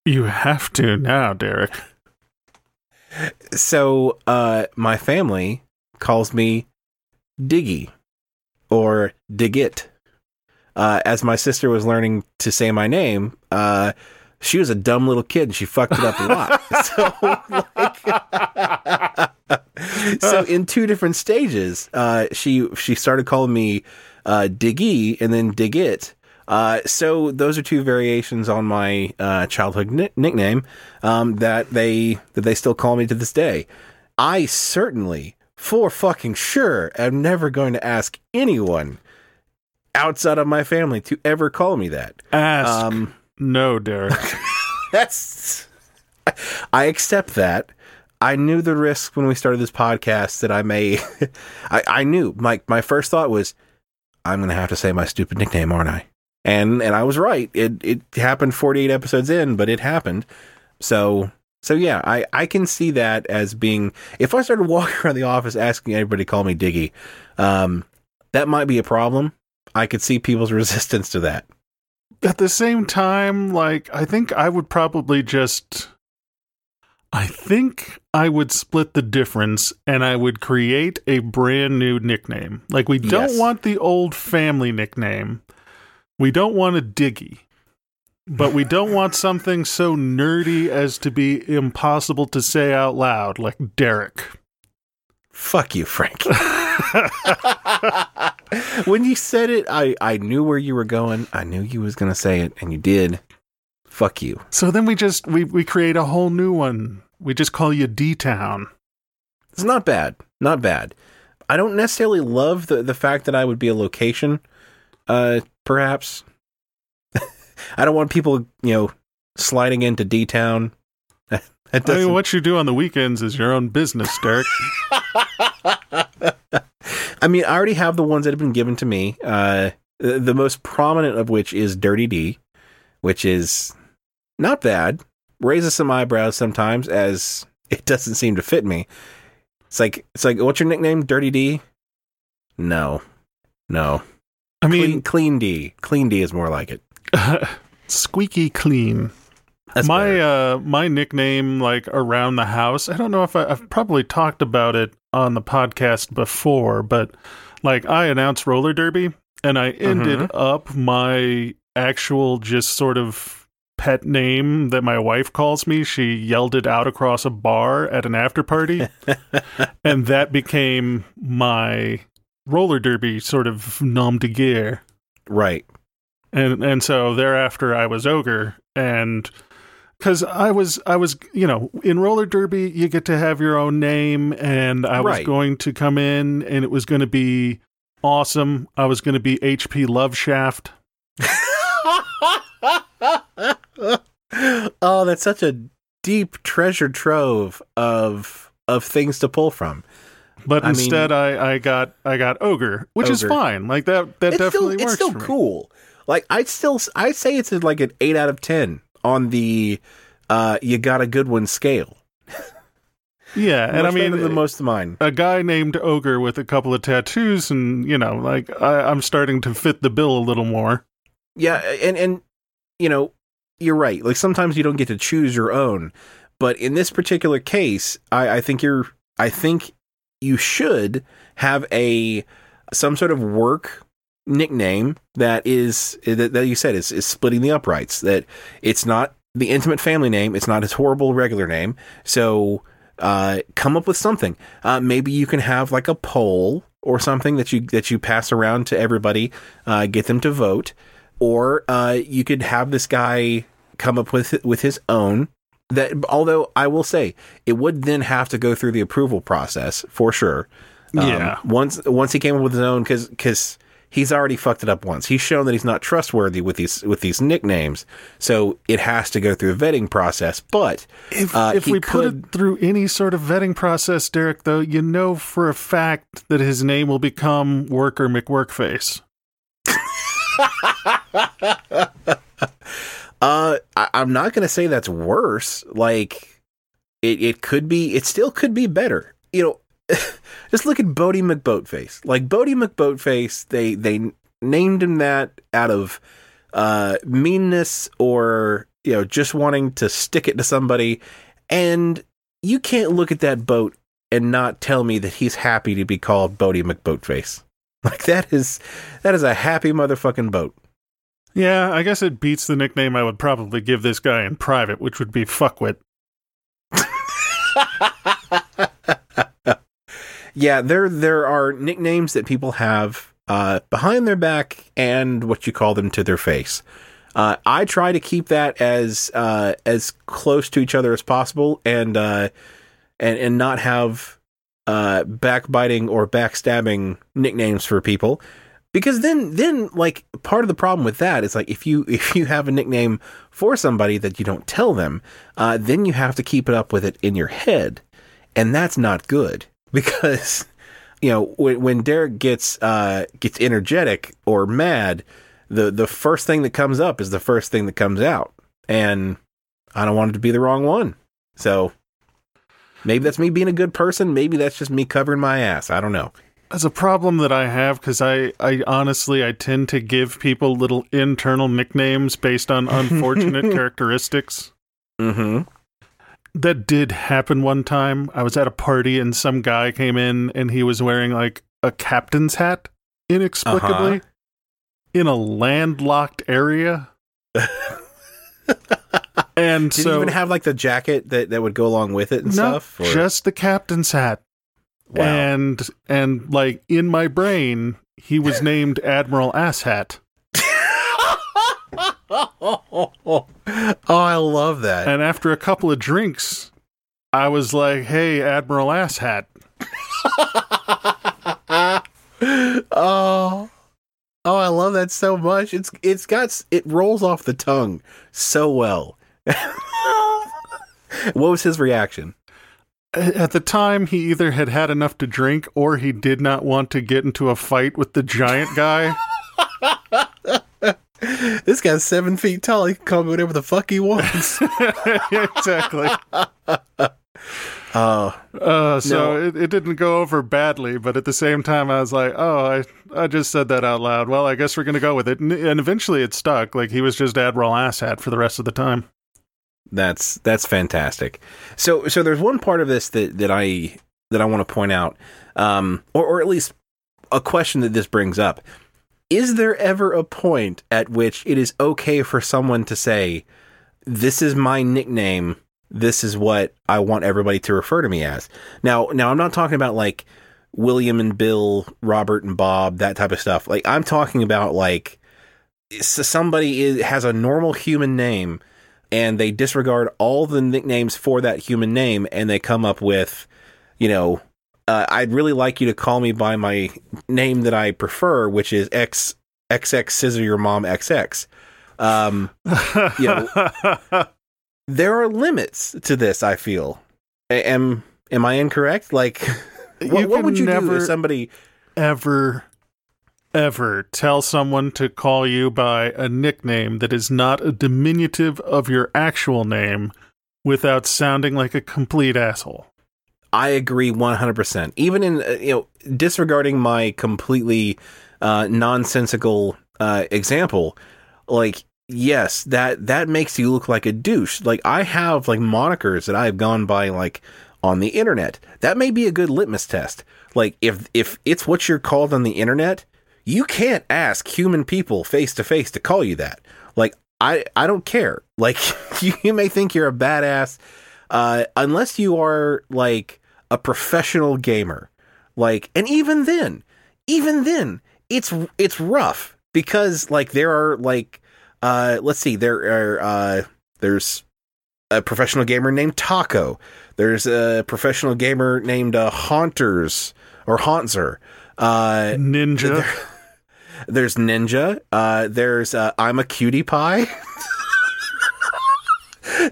You have to now, Derek. So, uh, my family calls me Diggy or Digit. Uh, as my sister was learning to say my name, uh, she was a dumb little kid and she fucked it up a lot. so, like, so in two different stages, uh, she she started calling me uh, Diggy and then Dig It. Uh, so those are two variations on my uh, childhood ni- nickname um, that they that they still call me to this day. I certainly, for fucking sure, am never going to ask anyone outside of my family to ever call me that. Ask. Um, no, Derek. that's I accept that. I knew the risk when we started this podcast that I may I, I knew my my first thought was I'm gonna have to say my stupid nickname, aren't I? And and I was right. It it happened 48 episodes in, but it happened. So so yeah, I, I can see that as being if I started walking around the office asking everybody to call me Diggy, um, that might be a problem. I could see people's resistance to that. At the same time, like, I think I would probably just. I think I would split the difference and I would create a brand new nickname. Like, we don't Yes. want the old family nickname. We don't want a Diggy. But we don't want something so nerdy as to be impossible to say out loud, like Derek. Fuck you, Frank. when you said it, I, I knew where you were going. I knew you was gonna say it, and you did. Fuck you. So then we just we we create a whole new one. We just call you D Town. It's not bad. Not bad. I don't necessarily love the, the fact that I would be a location. Uh, perhaps. I don't want people, you know, sliding into D Town. I mean, what you do on the weekends is your own business, Derek. I mean, I already have the ones that have been given to me. Uh, the, the most prominent of which is Dirty D, which is not bad. Raises some eyebrows sometimes, as it doesn't seem to fit me. It's like it's like, what's your nickname? Dirty D? No, no. I Clean, mean, clean D. Clean D is more like it. squeaky clean. That's my better. uh my nickname like around the house. I don't know if I, I've probably talked about it on the podcast before, but like I announced roller derby, and I ended Mhm. up my actual just sort of pet name that my wife calls me. She yelled it out across a bar at an after party, and that became my roller derby sort of nom de guerre. Right. and and so thereafter I was ogre. And because I was I was you know in roller derby you get to have your own name. And I was going to come in and it was going to be awesome. I was going to be HP Love Shaft oh, that's such a deep treasure trove of of things to pull from. but I mean- instead I I got I got ogre which is fine like that that it's definitely still, works it's still cool. Like I'd still I'd say it's like an eight out of ten on the uh you got a good one scale. yeah and I mean than most of mine. a guy named ogre with a couple of tattoos and you know like I, I'm starting to fit the bill a little more Yeah, and and you know, you're right. Like sometimes you don't get to choose your own, but in this particular case, I, I think you're. I think you should have a some sort of work nickname that is that, that you said is is splitting the uprights. That it's not the intimate family name. It's not his horrible regular name. So uh, come up with something. Uh, maybe you can have like a poll or something that you that you pass around to everybody, uh, get them to vote, or uh, you could have this guy come up with with his own. That although I will say it would then have to go through the approval process for sure. Um, Yeah. Once once he came up with his own, because because he's already fucked it up once. He's shown that he's not trustworthy with these with these nicknames. So it has to go through a vetting process. But If, Uh, if we put it through any sort of vetting process, Derek, though, you know for a fact that his name will become Worker McWorkface. Uh, I, I'm not to say that's worse. Like, it, it could be, it still could be better. You know, just look at Boaty McBoatface. Like Boaty McBoatface, they they named him that out of uh, meanness or you know just wanting to stick it to somebody. And you can't look at that boat and not tell me that he's happy to be called Boaty McBoatface. Like that is that is a happy motherfucking boat. Yeah, I guess it beats the nickname I would probably give this guy in private, which would be Fuckwit. Yeah, there there are nicknames that people have uh, behind their back and what you call them to their face. Uh, I try to keep that as uh, as close to each other as possible, and uh, and and not have uh, backbiting or backstabbing nicknames for people, because then then like part of the problem with that is like if you if you have a nickname for somebody that you don't tell them, uh, then you have to keep it up with it in your head, and that's not good because you know when, when Derek gets uh, gets energetic or mad the the first thing that comes up is the first thing that comes out, and I don't want it to be the wrong one. So maybe that's me being a good person. Maybe that's just me covering my ass. I don't know. That's a problem that I have because I, I honestly, I tend to give people little internal nicknames based on unfortunate characteristics. Mm-hmm. That did happen one time. I was at a party and some guy came in and he was wearing like a captain's hat inexplicably. Uh-huh in a landlocked area. and Did so you even have like the jacket that, that would go along with it and no, stuff? Or? Just the captain's hat. Wow. And and like in my brain, he was named Admiral Asshat. oh, I love that. And after a couple of drinks, I was like, "Hey, Admiral Asshat." oh. Oh, I love that so much. It's it's got it rolls off the tongue so well. what was his reaction? At the time, he either had had enough to drink or he did not want to get into a fight with the giant guy. this guy's seven feet tall. He can call me whatever the fuck he wants. exactly. Oh, uh, so no. it, it didn't go over badly, but at the same time, I was like, oh, I, I just said that out loud. Well, I guess we're going to go with it. And, and, eventually it stuck. Like he was just Admiral Asshat for the rest of the time. That's, that's fantastic. So, so there's one part of this that, that I, that I want to point out, um, or, or at least a question that this brings up. Is there ever a point at which it is okay for someone to say, this is my nickname this is what I want everybody to refer to me as. Now, now I'm not talking about like William and Bill, Robert and Bob, that type of stuff. Like I'm talking about like somebody is, has a normal human name and they disregard all the nicknames for that human name and they come up with, you know, uh, I'd really like you to call me by my name that I prefer, which is X XX Scissor Your Mom XX. Um, you know, there are limits to this. I feel. Am am I incorrect? Like, what, what would you do if somebody ever ever tell someone to call you by a nickname that is not a diminutive of your actual name without sounding like a complete asshole? I agree 100%. Even in, uh, you know, disregarding my completely uh, nonsensical uh, example, like yes, that that makes you look like a douche. Like I have like monikers that I've gone by like on the internet. That may be a good litmus test. Like if if it's what you're called on the internet, you can't ask human people face to face to call you that. Like I I don't care. Like you, you may think you're a badass uh unless you are like a professional gamer. Like and even then, even then, it's it's rough because like there are like uh, let's see. There are uh, there's a professional gamer named Taco. There's a professional gamer named uh, Haunters or Hauntzer. Uh, Ninja. There, there's Ninja. Uh, there's uh, I'm a cutie pie.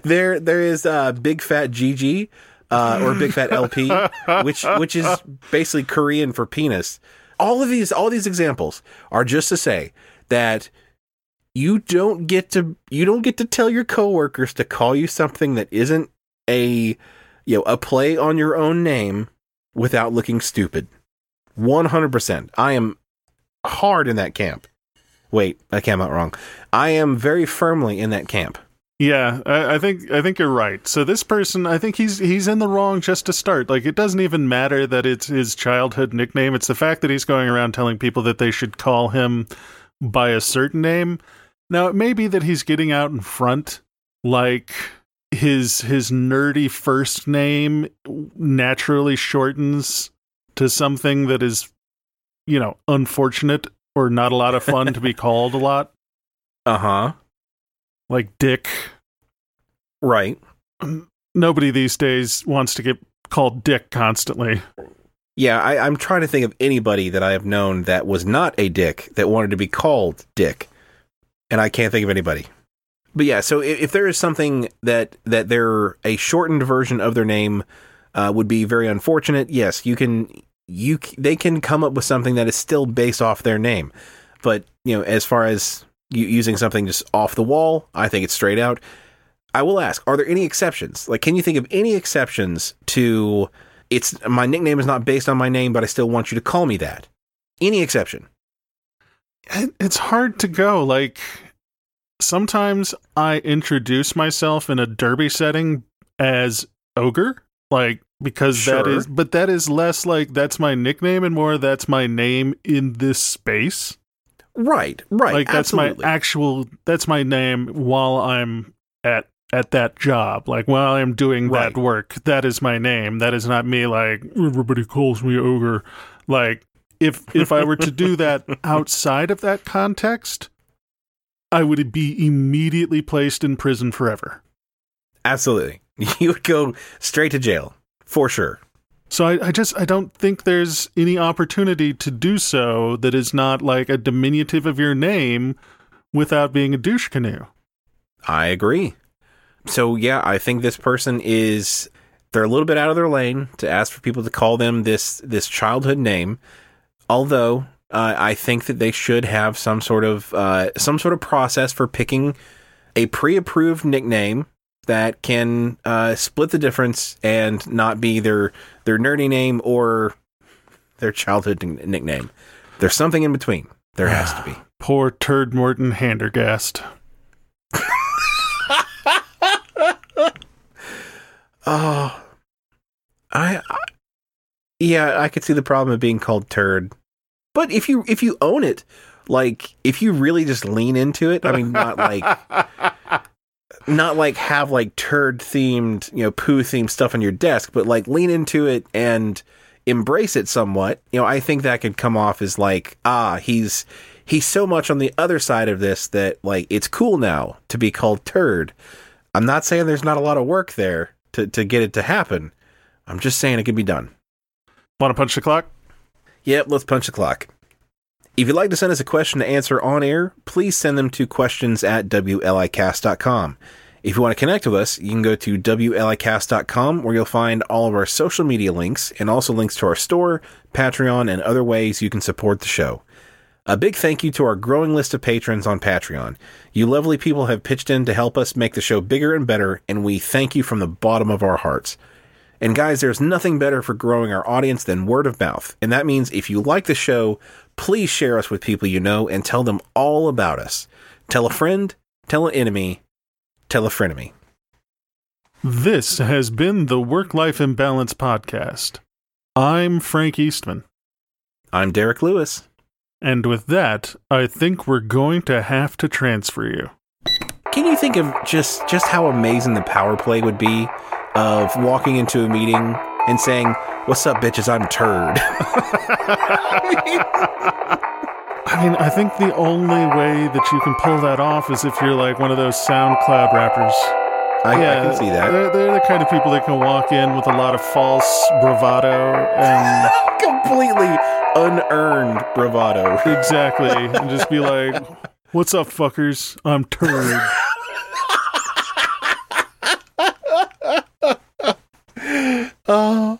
there there is uh, Big Fat GG uh, or Big Fat LP, which which is basically Korean for penis. All of these all these examples are just to say that you don't get to you don't get to tell your coworkers to call you something that isn't a you know a play on your own name without looking stupid. 100%. I am hard in that camp. Wait, I came out wrong. I am very firmly in that camp. Yeah, I, I, think I think you're right. So this person, I think he's he's in the wrong just to start. Like it doesn't even matter that it's his childhood nickname. It's the fact that he's going around telling people that they should call him by a certain name. Now it may be that he's getting out in front, like his his nerdy first name naturally shortens to something that is, you know, unfortunate or not a lot of fun to be called a lot, Uh huh. like Dick. Right. Nobody these days wants to get called Dick constantly. Yeah, I, I'm trying to think of anybody that I have known that was not a dick that wanted to be called Dick, and I can't think of anybody. But yeah, so if, if there is something that that they're a shortened version of their name uh, would be very unfortunate. Yes, you can you they can come up with something that is still based off their name, but you know, as far as using something just off the wall, I think it's straight out. I will ask: Are there any exceptions? Like, can you think of any exceptions to? It's my nickname is not based on my name, but I still want you to call me that. Any exception? It's hard to go. Like, sometimes I introduce myself in a derby setting as Ogre, like, because that Sure. is, but that is less like that's my nickname and more that's my name in this space. Right, right. like that's absolutely. my actual that's my name while i'm at at that job like while i'm doing Right. that work that is my name that is not me like everybody calls me ogre like if if i were to do that outside of that context i would be immediately placed in prison forever absolutely. You would go straight to jail for sure. so I, I just i don't think there's any opportunity to do so that is not like a diminutive of your name without being a douche canoe I agree. So yeah, I think this person is they're a little bit out of their lane to ask for people to call them this this childhood name. Although uh, I think that they should have some sort of uh, some sort of process for picking a pre-approved nickname that can uh, split the difference and not be their their nerdy name or their childhood n- nickname. There's something in between. There has to be. Poor Turd Morton Handergast. Oh, I, I, yeah, I could see the problem of being called turd, but if you if you own it, like if you really just lean into it, I mean, not like not like have like turd themed, you know, poo themed stuff on your desk, but like lean into it and embrace it somewhat. You know, I think that could come off as like, ah, he's he's so much on the other side of this that like it's cool now to be called turd. I'm not saying there's not a lot of work there to, to get it to happen. I'm just saying it can be done. Want to punch the clock? Yep, let's punch the clock. If you'd like to send us a question to answer on air, please send them to questions at WLIcast.com. If you want to connect with us, you can go to WLIcast.com where you'll find all of our social media links and also links to our store, Patreon, and other ways you can support the show. A big thank you to our growing list of patrons on Patreon. You lovely people have pitched in to help us make the show bigger and better, and we thank you from the bottom of our hearts. And guys, there's nothing better for growing our audience than word of mouth. And that means if you like the show, please share us with people you know and tell them all about us. Tell a friend, tell an enemy, tell a frenemy. This has been the Work Life Imbalance Podcast. I'm Frank Eastman. I'm Derek Lewis. And with that, I think we're going to have to transfer you. Can you think of just just how amazing the power play would be of walking into a meeting and saying, What's up, bitches? I'm Turd. I mean, I think the only way that you can pull that off is if you're like one of those SoundCloud rappers. I, yeah, I can see that. They're, they're, the kind of people that can walk in with a lot of false bravado and completely unearned bravado. Exactly. and just be like, what's up, fuckers? I'm turd." uh